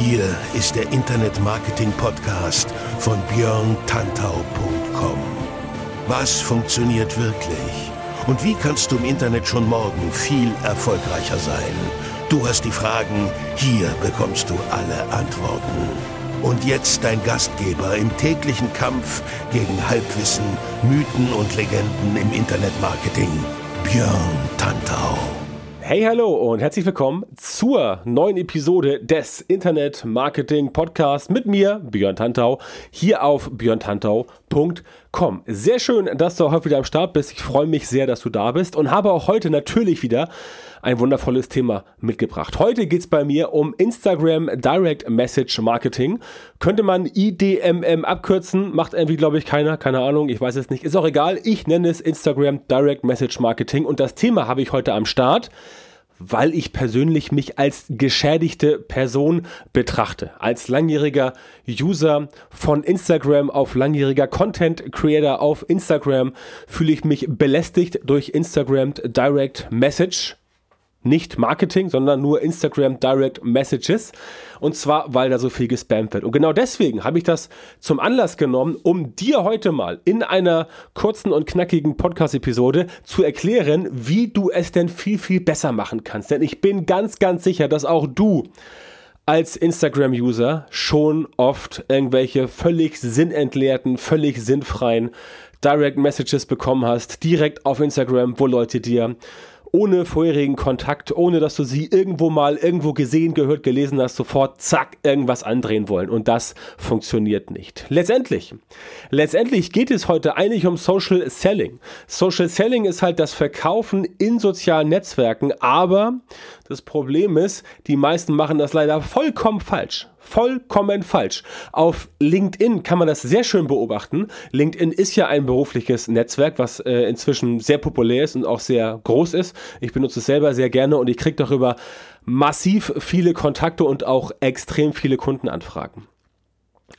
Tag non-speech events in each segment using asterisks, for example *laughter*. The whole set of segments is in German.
Hier ist der Internet Marketing Podcast von björntantau.com. Was funktioniert wirklich? Und wie kannst du im Internet schon morgen viel erfolgreicher sein? Du hast die Fragen, hier bekommst du alle Antworten. Und jetzt dein Gastgeber im täglichen Kampf gegen Halbwissen, Mythen und Legenden im Internetmarketing, Björn Tantau. Hey, hallo und herzlich willkommen zur neuen Episode des Internet Marketing Podcasts mit mir, Björn Tantau, hier auf björntantau.com. Sehr schön, dass du heute wieder am Start bist. Ich freue mich sehr, dass du da bist und habe auch heute natürlich wieder ein wundervolles Thema mitgebracht. Heute geht es bei mir um Instagram Direct Message Marketing. Könnte man IDMM abkürzen, macht irgendwie, glaube ich, keiner, keine Ahnung, ich weiß es nicht. Ist auch egal, ich nenne es Instagram Direct Message Marketing und das Thema habe ich heute am Start weil ich persönlich mich als geschädigte Person betrachte. Als langjähriger User von Instagram auf langjähriger Content Creator auf Instagram fühle ich mich belästigt durch Instagram Direct Message nicht Marketing, sondern nur Instagram Direct Messages. Und zwar, weil da so viel gespammt wird. Und genau deswegen habe ich das zum Anlass genommen, um dir heute mal in einer kurzen und knackigen Podcast-Episode zu erklären, wie du es denn viel, viel besser machen kannst. Denn ich bin ganz, ganz sicher, dass auch du als Instagram-User schon oft irgendwelche völlig sinnentleerten, völlig sinnfreien Direct Messages bekommen hast, direkt auf Instagram, wo Leute dir ohne vorherigen Kontakt, ohne dass du sie irgendwo mal irgendwo gesehen, gehört, gelesen hast, sofort zack irgendwas andrehen wollen und das funktioniert nicht. Letztendlich, letztendlich geht es heute eigentlich um Social Selling. Social Selling ist halt das Verkaufen in sozialen Netzwerken, aber das Problem ist, die meisten machen das leider vollkommen falsch vollkommen falsch. Auf LinkedIn kann man das sehr schön beobachten. LinkedIn ist ja ein berufliches Netzwerk, was äh, inzwischen sehr populär ist und auch sehr groß ist. Ich benutze es selber sehr gerne und ich kriege darüber massiv viele Kontakte und auch extrem viele Kundenanfragen.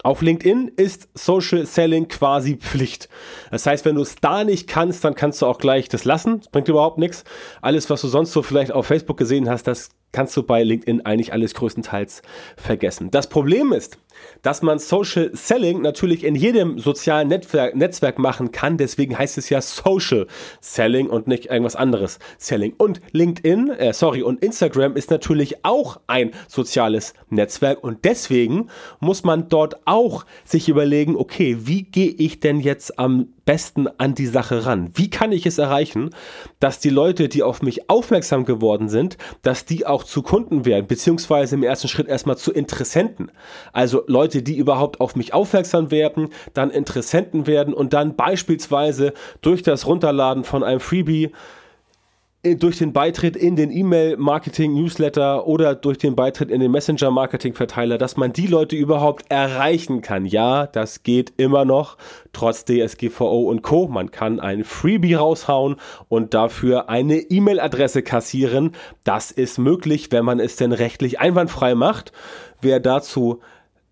Auf LinkedIn ist Social Selling quasi Pflicht. Das heißt, wenn du es da nicht kannst, dann kannst du auch gleich das lassen. Das bringt überhaupt nichts. Alles, was du sonst so vielleicht auf Facebook gesehen hast, das kannst du bei LinkedIn eigentlich alles größtenteils vergessen. Das Problem ist, dass man Social Selling natürlich in jedem sozialen Netzwerk, Netzwerk machen kann. Deswegen heißt es ja Social Selling und nicht irgendwas anderes Selling. Und LinkedIn, äh, sorry, und Instagram ist natürlich auch ein soziales Netzwerk und deswegen muss man dort auch sich überlegen, okay, wie gehe ich denn jetzt am besten an die Sache ran? Wie kann ich es erreichen, dass die Leute, die auf mich aufmerksam geworden sind, dass die auch zu Kunden werden, beziehungsweise im ersten Schritt erstmal zu Interessenten. Also Leute, die überhaupt auf mich aufmerksam werden, dann Interessenten werden und dann beispielsweise durch das Runterladen von einem Freebie durch den Beitritt in den E-Mail-Marketing-Newsletter oder durch den Beitritt in den Messenger-Marketing-Verteiler, dass man die Leute überhaupt erreichen kann. Ja, das geht immer noch, trotz DSGVO und Co. Man kann ein Freebie raushauen und dafür eine E-Mail-Adresse kassieren. Das ist möglich, wenn man es denn rechtlich einwandfrei macht. Wer dazu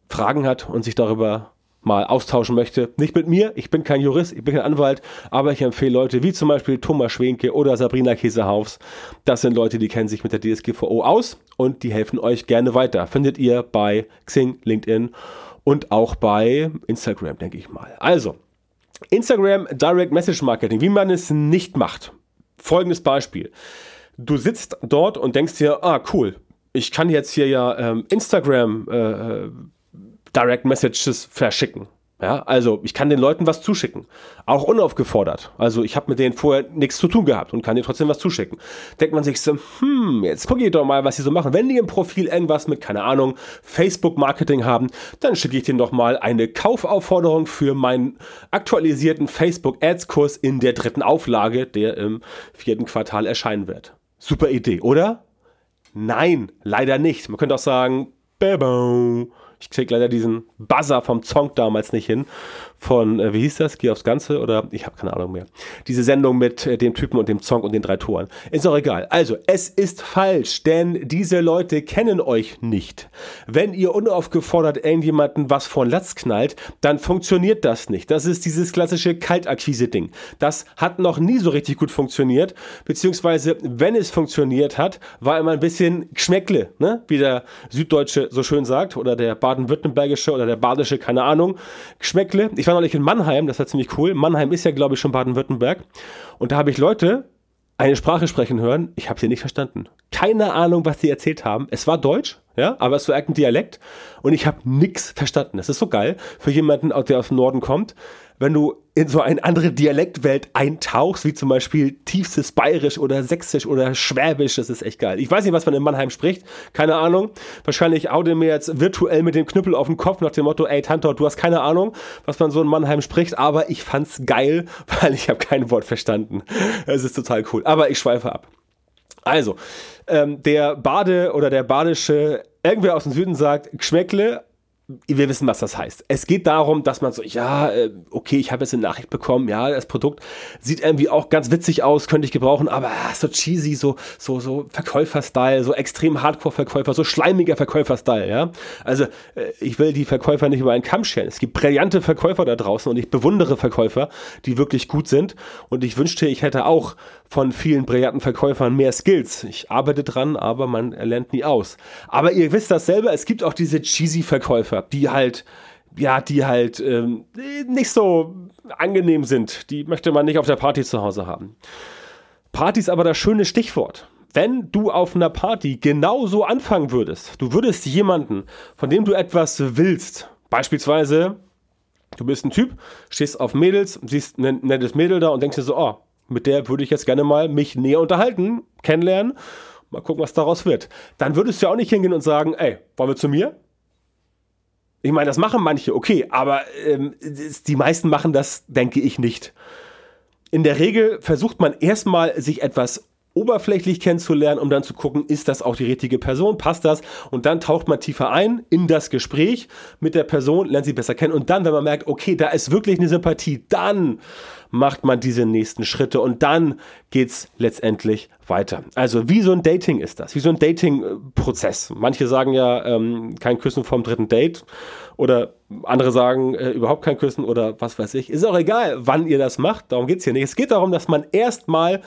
Fragen hat und sich darüber mal austauschen möchte. Nicht mit mir, ich bin kein Jurist, ich bin kein Anwalt, aber ich empfehle Leute wie zum Beispiel Thomas Schwenke oder Sabrina Käsehaus. Das sind Leute, die kennen sich mit der DSGVO aus und die helfen euch gerne weiter. Findet ihr bei Xing, LinkedIn und auch bei Instagram, denke ich mal. Also, Instagram Direct Message Marketing, wie man es nicht macht. Folgendes Beispiel. Du sitzt dort und denkst dir, ah cool, ich kann jetzt hier ja ähm, Instagram äh, äh Direct Messages verschicken. Ja, also ich kann den Leuten was zuschicken, auch unaufgefordert. Also ich habe mit denen vorher nichts zu tun gehabt und kann denen trotzdem was zuschicken. Denkt man sich so, hm, jetzt gucke ich doch mal, was sie so machen. Wenn die im Profil irgendwas mit, keine Ahnung, Facebook-Marketing haben, dann schicke ich denen doch mal eine Kaufaufforderung für meinen aktualisierten Facebook-Ads-Kurs in der dritten Auflage, der im vierten Quartal erscheinen wird. Super Idee, oder? Nein, leider nicht. Man könnte auch sagen, Bäbau Ich krieg leider diesen Buzzer vom Song damals nicht hin. Von, äh, wie hieß das? Geh aufs Ganze oder ich habe keine Ahnung mehr. Diese Sendung mit äh, dem Typen und dem Song und den drei Toren. Ist auch egal. Also, es ist falsch, denn diese Leute kennen euch nicht. Wenn ihr unaufgefordert irgendjemanden was vor den Latz knallt, dann funktioniert das nicht. Das ist dieses klassische Kaltakquise-Ding. Das hat noch nie so richtig gut funktioniert, beziehungsweise wenn es funktioniert hat, war immer ein bisschen Geschmäckle, ne? wie der Süddeutsche so schön sagt, oder der Baden-Württembergische oder der Badische, keine Ahnung. Geschmäckle. Ich war neulich in Mannheim, das war ziemlich cool. Mannheim ist ja, glaube ich, schon Baden-Württemberg. Und da habe ich Leute eine Sprache sprechen hören, ich habe sie nicht verstanden. Keine Ahnung, was sie erzählt haben. Es war Deutsch, ja, aber es war irgendein Dialekt und ich habe nichts verstanden. Das ist so geil für jemanden, der aus dem Norden kommt wenn du in so eine andere Dialektwelt eintauchst, wie zum Beispiel tiefstes Bayerisch oder Sächsisch oder Schwäbisch, das ist echt geil. Ich weiß nicht, was man in Mannheim spricht, keine Ahnung. Wahrscheinlich aude mir jetzt virtuell mit dem Knüppel auf den Kopf nach dem Motto, ey Tantor, du hast keine Ahnung, was man so in Mannheim spricht, aber ich fand's geil, *laughs* weil ich habe kein Wort verstanden. Es ist total cool, aber ich schweife ab. Also, ähm, der Bade oder der Badische, irgendwer aus dem Süden sagt, Geschmäckle, wir wissen, was das heißt. Es geht darum, dass man so, ja, äh, okay, ich habe jetzt eine Nachricht bekommen, ja, das Produkt sieht irgendwie auch ganz witzig aus, könnte ich gebrauchen, aber ah, so cheesy, so, so, so Verkäufer-Style, so extrem Hardcore-Verkäufer, so schleimiger Verkäufer-Style, ja. Also, äh, ich will die Verkäufer nicht über einen Kamm scheren. Es gibt brillante Verkäufer da draußen und ich bewundere Verkäufer, die wirklich gut sind und ich wünschte, ich hätte auch von vielen brillanten Verkäufern mehr Skills. Ich arbeite dran, aber man lernt nie aus. Aber ihr wisst das selber, es gibt auch diese cheesy Verkäufer, die halt ja, die halt ähm, nicht so angenehm sind. Die möchte man nicht auf der Party zu Hause haben. Party ist aber das schöne Stichwort. Wenn du auf einer Party genauso anfangen würdest, du würdest jemanden, von dem du etwas willst, beispielsweise, du bist ein Typ, stehst auf Mädels, siehst ein nettes Mädel da und denkst dir so, oh, mit der würde ich jetzt gerne mal mich näher unterhalten, kennenlernen, mal gucken, was daraus wird. Dann würdest du ja auch nicht hingehen und sagen, ey, wollen wir zu mir? Ich meine, das machen manche, okay, aber ähm, die meisten machen das, denke ich, nicht. In der Regel versucht man erstmal, sich etwas oberflächlich kennenzulernen, um dann zu gucken, ist das auch die richtige Person, passt das? Und dann taucht man tiefer ein in das Gespräch mit der Person, lernt sie besser kennen und dann, wenn man merkt, okay, da ist wirklich eine Sympathie, dann macht man diese nächsten Schritte und dann geht es letztendlich weiter. Also wie so ein Dating ist das, wie so ein Dating-Prozess. Manche sagen ja ähm, kein Küssen vom dritten Date oder andere sagen äh, überhaupt kein Küssen oder was weiß ich. Ist auch egal, wann ihr das macht, darum geht es hier nicht. Es geht darum, dass man erstmal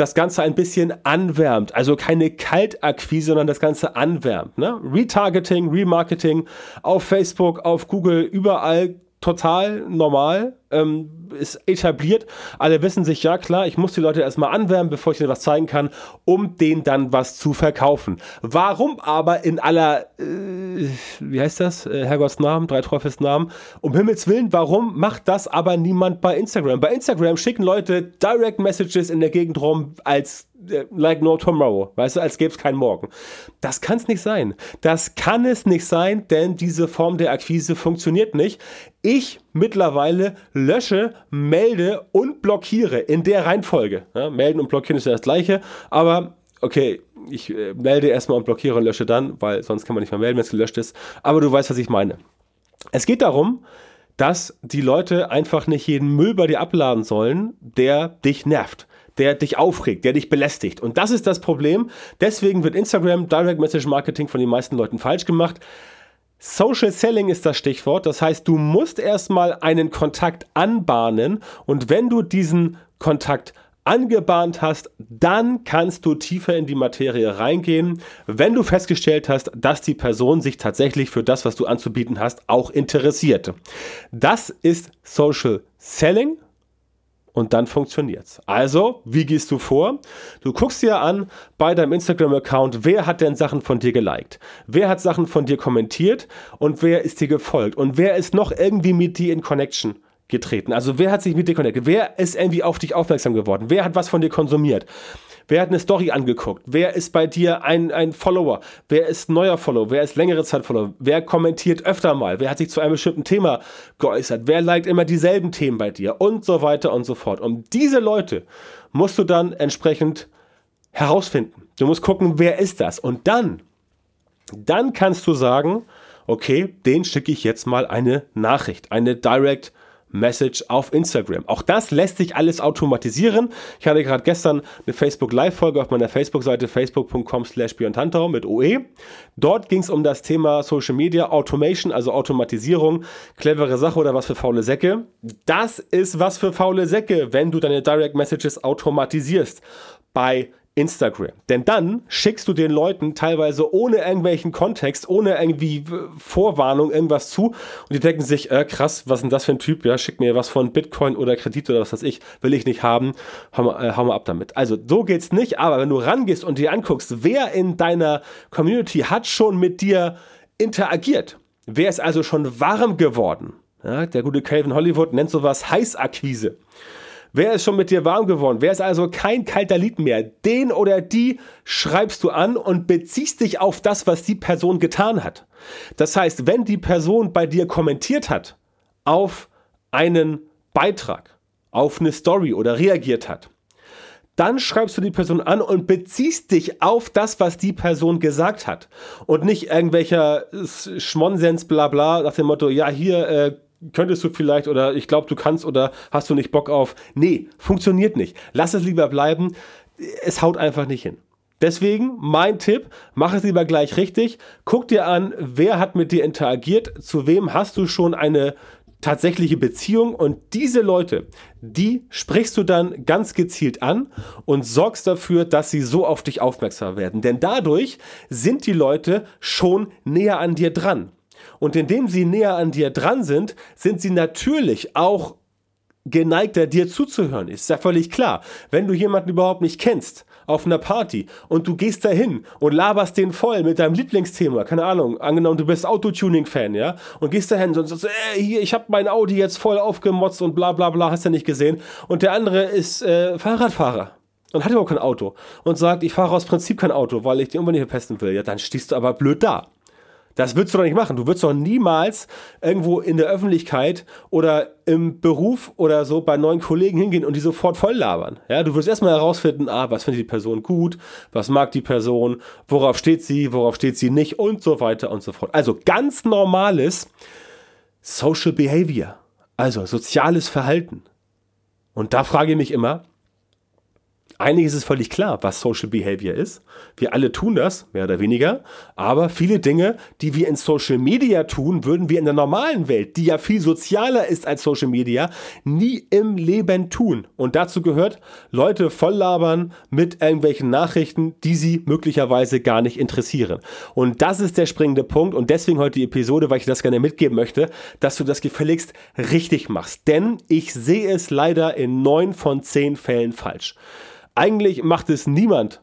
das Ganze ein bisschen anwärmt. Also keine Kaltakquise, sondern das Ganze anwärmt. Ne? Retargeting, Remarketing auf Facebook, auf Google, überall total normal, ähm, ist etabliert. Alle wissen sich, ja klar, ich muss die Leute erstmal anwärmen, bevor ich ihnen was zeigen kann, um denen dann was zu verkaufen. Warum aber in aller, äh, wie heißt das, äh, Herrgotts Namen, drei Teufels Namen, um Himmels Willen, warum macht das aber niemand bei Instagram? Bei Instagram schicken Leute Direct Messages in der Gegend rum als äh, like no tomorrow, weißt du, als gäbe es keinen Morgen. Das kann es nicht sein. Das kann es nicht sein, denn diese Form der Akquise funktioniert nicht. Ich mittlerweile lösche, melde und blockiere in der Reihenfolge. Ja, melden und blockieren ist ja das gleiche, aber okay, ich äh, melde erstmal und blockiere und lösche dann, weil sonst kann man nicht mehr melden, wenn es gelöscht ist. Aber du weißt, was ich meine. Es geht darum, dass die Leute einfach nicht jeden Müll bei dir abladen sollen, der dich nervt der dich aufregt, der dich belästigt. Und das ist das Problem. Deswegen wird Instagram Direct Message Marketing von den meisten Leuten falsch gemacht. Social Selling ist das Stichwort. Das heißt, du musst erstmal einen Kontakt anbahnen und wenn du diesen Kontakt angebahnt hast, dann kannst du tiefer in die Materie reingehen, wenn du festgestellt hast, dass die Person sich tatsächlich für das, was du anzubieten hast, auch interessiert. Das ist Social Selling und dann funktioniert's. Also, wie gehst du vor? Du guckst dir an bei deinem Instagram-Account, wer hat denn Sachen von dir geliked? Wer hat Sachen von dir kommentiert und wer ist dir gefolgt? Und wer ist noch irgendwie mit dir in Connection? getreten? Also wer hat sich mit dir connected? Wer ist irgendwie auf dich aufmerksam geworden? Wer hat was von dir konsumiert? Wer hat eine Story angeguckt? Wer ist bei dir ein, ein Follower? Wer ist neuer Follower? Wer ist längere Zeit Follower? Wer kommentiert öfter mal? Wer hat sich zu einem bestimmten Thema geäußert? Wer liked immer dieselben Themen bei dir? Und so weiter und so fort. Und diese Leute musst du dann entsprechend herausfinden. Du musst gucken, wer ist das? Und dann, dann kannst du sagen, okay, den schicke ich jetzt mal eine Nachricht, eine Direct Message auf Instagram. Auch das lässt sich alles automatisieren. Ich hatte gerade gestern eine Facebook Live-Folge auf meiner Facebook-Seite facebook.com slash mit OE. Dort ging es um das Thema Social Media Automation, also Automatisierung. Clevere Sache oder was für faule Säcke? Das ist was für faule Säcke, wenn du deine Direct Messages automatisierst. Bei Instagram. Denn dann schickst du den Leuten teilweise ohne irgendwelchen Kontext, ohne irgendwie äh, Vorwarnung irgendwas zu und die denken sich, äh, krass, was ist denn das für ein Typ? Ja, schick mir was von Bitcoin oder Kredit oder was weiß ich, will ich nicht haben, hau mal, äh, hau mal ab damit. Also so geht's nicht, aber wenn du rangehst und dir anguckst, wer in deiner Community hat schon mit dir interagiert, wer ist also schon warm geworden? Ja, der gute Calvin Hollywood nennt sowas Heißakquise. Wer ist schon mit dir warm geworden? Wer ist also kein kalter Lied mehr? Den oder die schreibst du an und beziehst dich auf das, was die Person getan hat. Das heißt, wenn die Person bei dir kommentiert hat auf einen Beitrag, auf eine Story oder reagiert hat, dann schreibst du die Person an und beziehst dich auf das, was die Person gesagt hat. Und nicht irgendwelcher Schmonsens, bla bla, nach dem Motto, ja, hier, äh, könntest du vielleicht oder ich glaube, du kannst oder hast du nicht Bock auf. Nee, funktioniert nicht. Lass es lieber bleiben. Es haut einfach nicht hin. Deswegen mein Tipp, mach es lieber gleich richtig. Guck dir an, wer hat mit dir interagiert, zu wem hast du schon eine tatsächliche Beziehung und diese Leute, die sprichst du dann ganz gezielt an und sorgst dafür, dass sie so auf dich aufmerksam werden. Denn dadurch sind die Leute schon näher an dir dran. Und indem sie näher an dir dran sind, sind sie natürlich auch geneigter, dir zuzuhören. Ist ja völlig klar. Wenn du jemanden überhaupt nicht kennst, auf einer Party und du gehst dahin und laberst den voll mit deinem Lieblingsthema, keine Ahnung, angenommen du bist Autotuning-Fan, ja, und gehst dahin und sagst, ey, hier, ich hab mein Audi jetzt voll aufgemotzt und bla bla bla, hast du ja nicht gesehen. Und der andere ist äh, Fahrradfahrer und hat überhaupt kein Auto und sagt, ich fahre aus Prinzip kein Auto, weil ich die Umwelt nicht verpesten will. Ja, dann stehst du aber blöd da. Das würdest du doch nicht machen. Du würdest doch niemals irgendwo in der Öffentlichkeit oder im Beruf oder so bei neuen Kollegen hingehen und die sofort voll labern. Ja, du wirst erstmal herausfinden, ah, was findet die Person gut, was mag die Person, worauf steht sie, worauf steht sie nicht und so weiter und so fort. Also ganz normales Social Behavior, also soziales Verhalten. Und da frage ich mich immer, Einiges ist völlig klar, was Social Behavior ist. Wir alle tun das, mehr oder weniger. Aber viele Dinge, die wir in Social Media tun, würden wir in der normalen Welt, die ja viel sozialer ist als Social Media, nie im Leben tun. Und dazu gehört, Leute voll labern mit irgendwelchen Nachrichten, die sie möglicherweise gar nicht interessieren. Und das ist der springende Punkt. Und deswegen heute die Episode, weil ich das gerne mitgeben möchte, dass du das gefälligst richtig machst. Denn ich sehe es leider in neun von zehn Fällen falsch. Eigentlich macht es niemand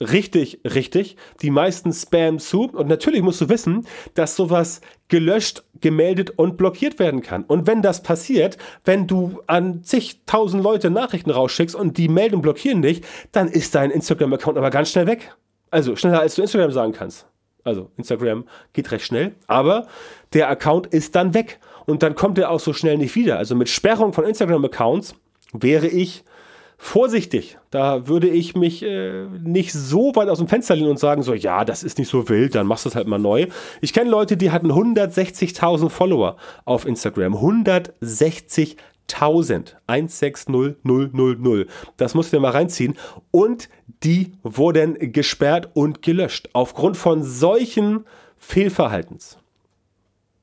richtig, richtig. Die meisten spam zu. Und natürlich musst du wissen, dass sowas gelöscht, gemeldet und blockiert werden kann. Und wenn das passiert, wenn du an zigtausend Leute Nachrichten rausschickst und die melden und blockieren dich, dann ist dein Instagram-Account aber ganz schnell weg. Also schneller als du Instagram sagen kannst. Also Instagram geht recht schnell, aber der Account ist dann weg. Und dann kommt er auch so schnell nicht wieder. Also mit Sperrung von Instagram-Accounts wäre ich vorsichtig. Da würde ich mich äh, nicht so weit aus dem Fenster lehnen und sagen, so, ja, das ist nicht so wild, dann machst du es halt mal neu. Ich kenne Leute, die hatten 160.000 Follower auf Instagram. 160.000. 160000. Das musst du dir mal reinziehen. Und die wurden gesperrt und gelöscht. Aufgrund von solchen Fehlverhaltens.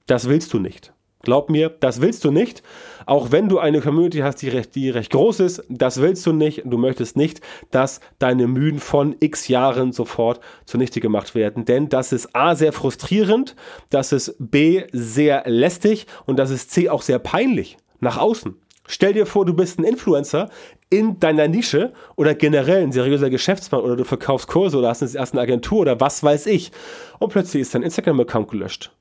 Das willst du nicht. Glaub mir, das willst du nicht. Auch wenn du eine Community hast, die recht, die recht groß ist, das willst du nicht. Du möchtest nicht, dass deine Mühen von x Jahren sofort zunichte gemacht werden. Denn das ist A sehr frustrierend, das ist B sehr lästig und das ist C auch sehr peinlich nach außen. Stell dir vor, du bist ein Influencer in deiner Nische oder generell ein seriöser Geschäftsmann oder du verkaufst Kurse oder hast eine Agentur oder was weiß ich. Und plötzlich ist dein Instagram-Account gelöscht.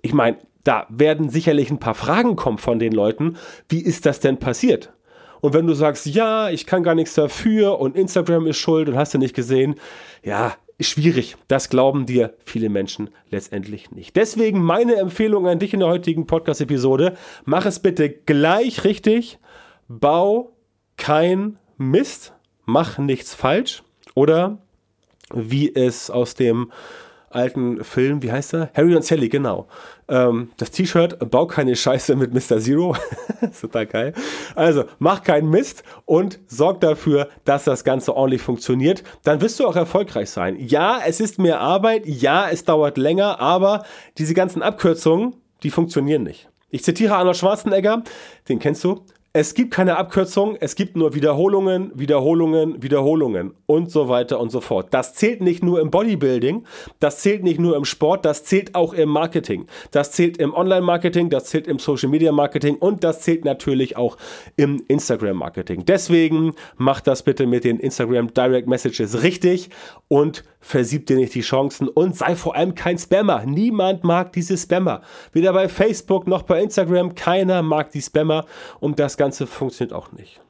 Ich meine, da werden sicherlich ein paar Fragen kommen von den Leuten. Wie ist das denn passiert? Und wenn du sagst, ja, ich kann gar nichts dafür und Instagram ist schuld und hast du nicht gesehen, ja, schwierig. Das glauben dir viele Menschen letztendlich nicht. Deswegen meine Empfehlung an dich in der heutigen Podcast-Episode: Mach es bitte gleich richtig. Bau kein Mist. Mach nichts falsch. Oder wie es aus dem alten Film, wie heißt er? Harry und Sally, genau. Ähm, das T-Shirt, bau keine Scheiße mit Mr. Zero. *laughs* total geil. Also, mach keinen Mist und sorg dafür, dass das Ganze ordentlich funktioniert. Dann wirst du auch erfolgreich sein. Ja, es ist mehr Arbeit. Ja, es dauert länger, aber diese ganzen Abkürzungen, die funktionieren nicht. Ich zitiere Arnold Schwarzenegger, den kennst du. Es gibt keine Abkürzung, es gibt nur Wiederholungen, Wiederholungen, Wiederholungen und so weiter und so fort. Das zählt nicht nur im Bodybuilding, das zählt nicht nur im Sport, das zählt auch im Marketing. Das zählt im Online-Marketing, das zählt im Social-Media-Marketing und das zählt natürlich auch im Instagram-Marketing. Deswegen macht das bitte mit den Instagram Direct Messages richtig und versiebt dir nicht die Chancen und sei vor allem kein Spammer. Niemand mag diese Spammer. Weder bei Facebook noch bei Instagram. Keiner mag die Spammer und das Ganze funktioniert auch nicht.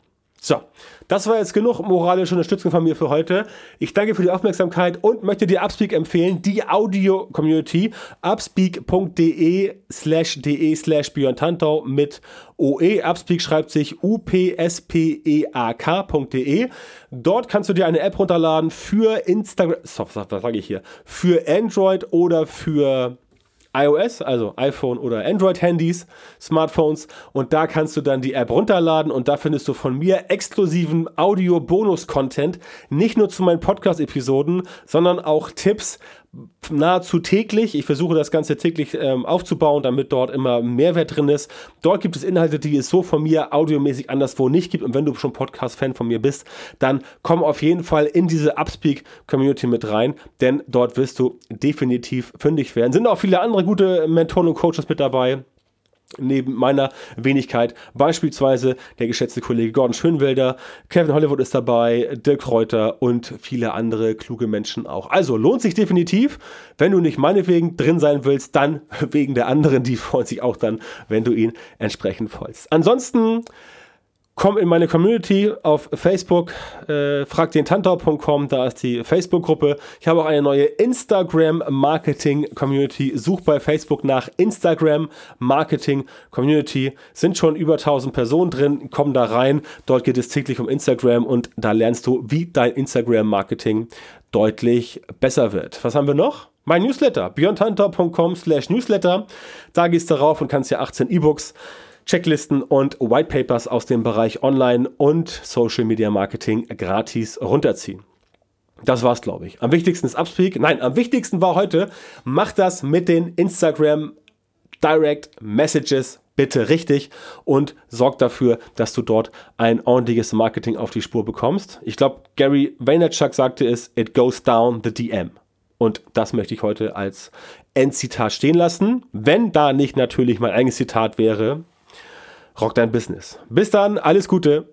So, das war jetzt genug moralische Unterstützung von mir für heute. Ich danke für die Aufmerksamkeit und möchte dir Upspeak empfehlen, die Audio-Community, upspeak.de slash de slash Björn Tantau mit OE. Upspeak schreibt sich upspeak.de. Dort kannst du dir eine App runterladen für Instagram, was sage ich hier, für Android oder für iOS, also iPhone oder Android-Handys, Smartphones. Und da kannst du dann die App runterladen und da findest du von mir exklusiven Audio-Bonus-Content. Nicht nur zu meinen Podcast-Episoden, sondern auch Tipps, nahezu täglich. Ich versuche das Ganze täglich ähm, aufzubauen, damit dort immer Mehrwert drin ist. Dort gibt es Inhalte, die es so von mir audiomäßig anderswo nicht gibt. Und wenn du schon Podcast-Fan von mir bist, dann komm auf jeden Fall in diese Upspeak-Community mit rein, denn dort wirst du definitiv fündig werden. Sind auch viele andere gute Mentoren und Coaches mit dabei neben meiner Wenigkeit beispielsweise der geschätzte Kollege Gordon Schönwelder, Kevin Hollywood ist dabei, Dirk Kräuter und viele andere kluge Menschen auch. Also lohnt sich definitiv. Wenn du nicht meinetwegen drin sein willst, dann *laughs* wegen der anderen, die freuen sich auch dann, wenn du ihn entsprechend folgst. Ansonsten Komm in meine Community auf Facebook, äh, fragdentantau.com, da ist die Facebook-Gruppe. Ich habe auch eine neue Instagram-Marketing-Community. Such bei Facebook nach Instagram Marketing Community. Sind schon über 1000 Personen drin, komm da rein. Dort geht es täglich um Instagram und da lernst du, wie dein Instagram-Marketing deutlich besser wird. Was haben wir noch? Mein Newsletter, björntantau.com slash Newsletter. Da gehst du rauf und kannst dir 18 E-Books Checklisten und White Papers aus dem Bereich Online und Social Media Marketing gratis runterziehen. Das war's, glaube ich. Am wichtigsten ist Upspeak. Nein, am wichtigsten war heute, mach das mit den Instagram Direct Messages bitte richtig und sorg dafür, dass du dort ein ordentliches Marketing auf die Spur bekommst. Ich glaube, Gary Vaynerchuk sagte es, it goes down the DM. Und das möchte ich heute als Endzitat stehen lassen. Wenn da nicht natürlich mein eigenes Zitat wäre, rock dein Business. Bis dann, alles Gute.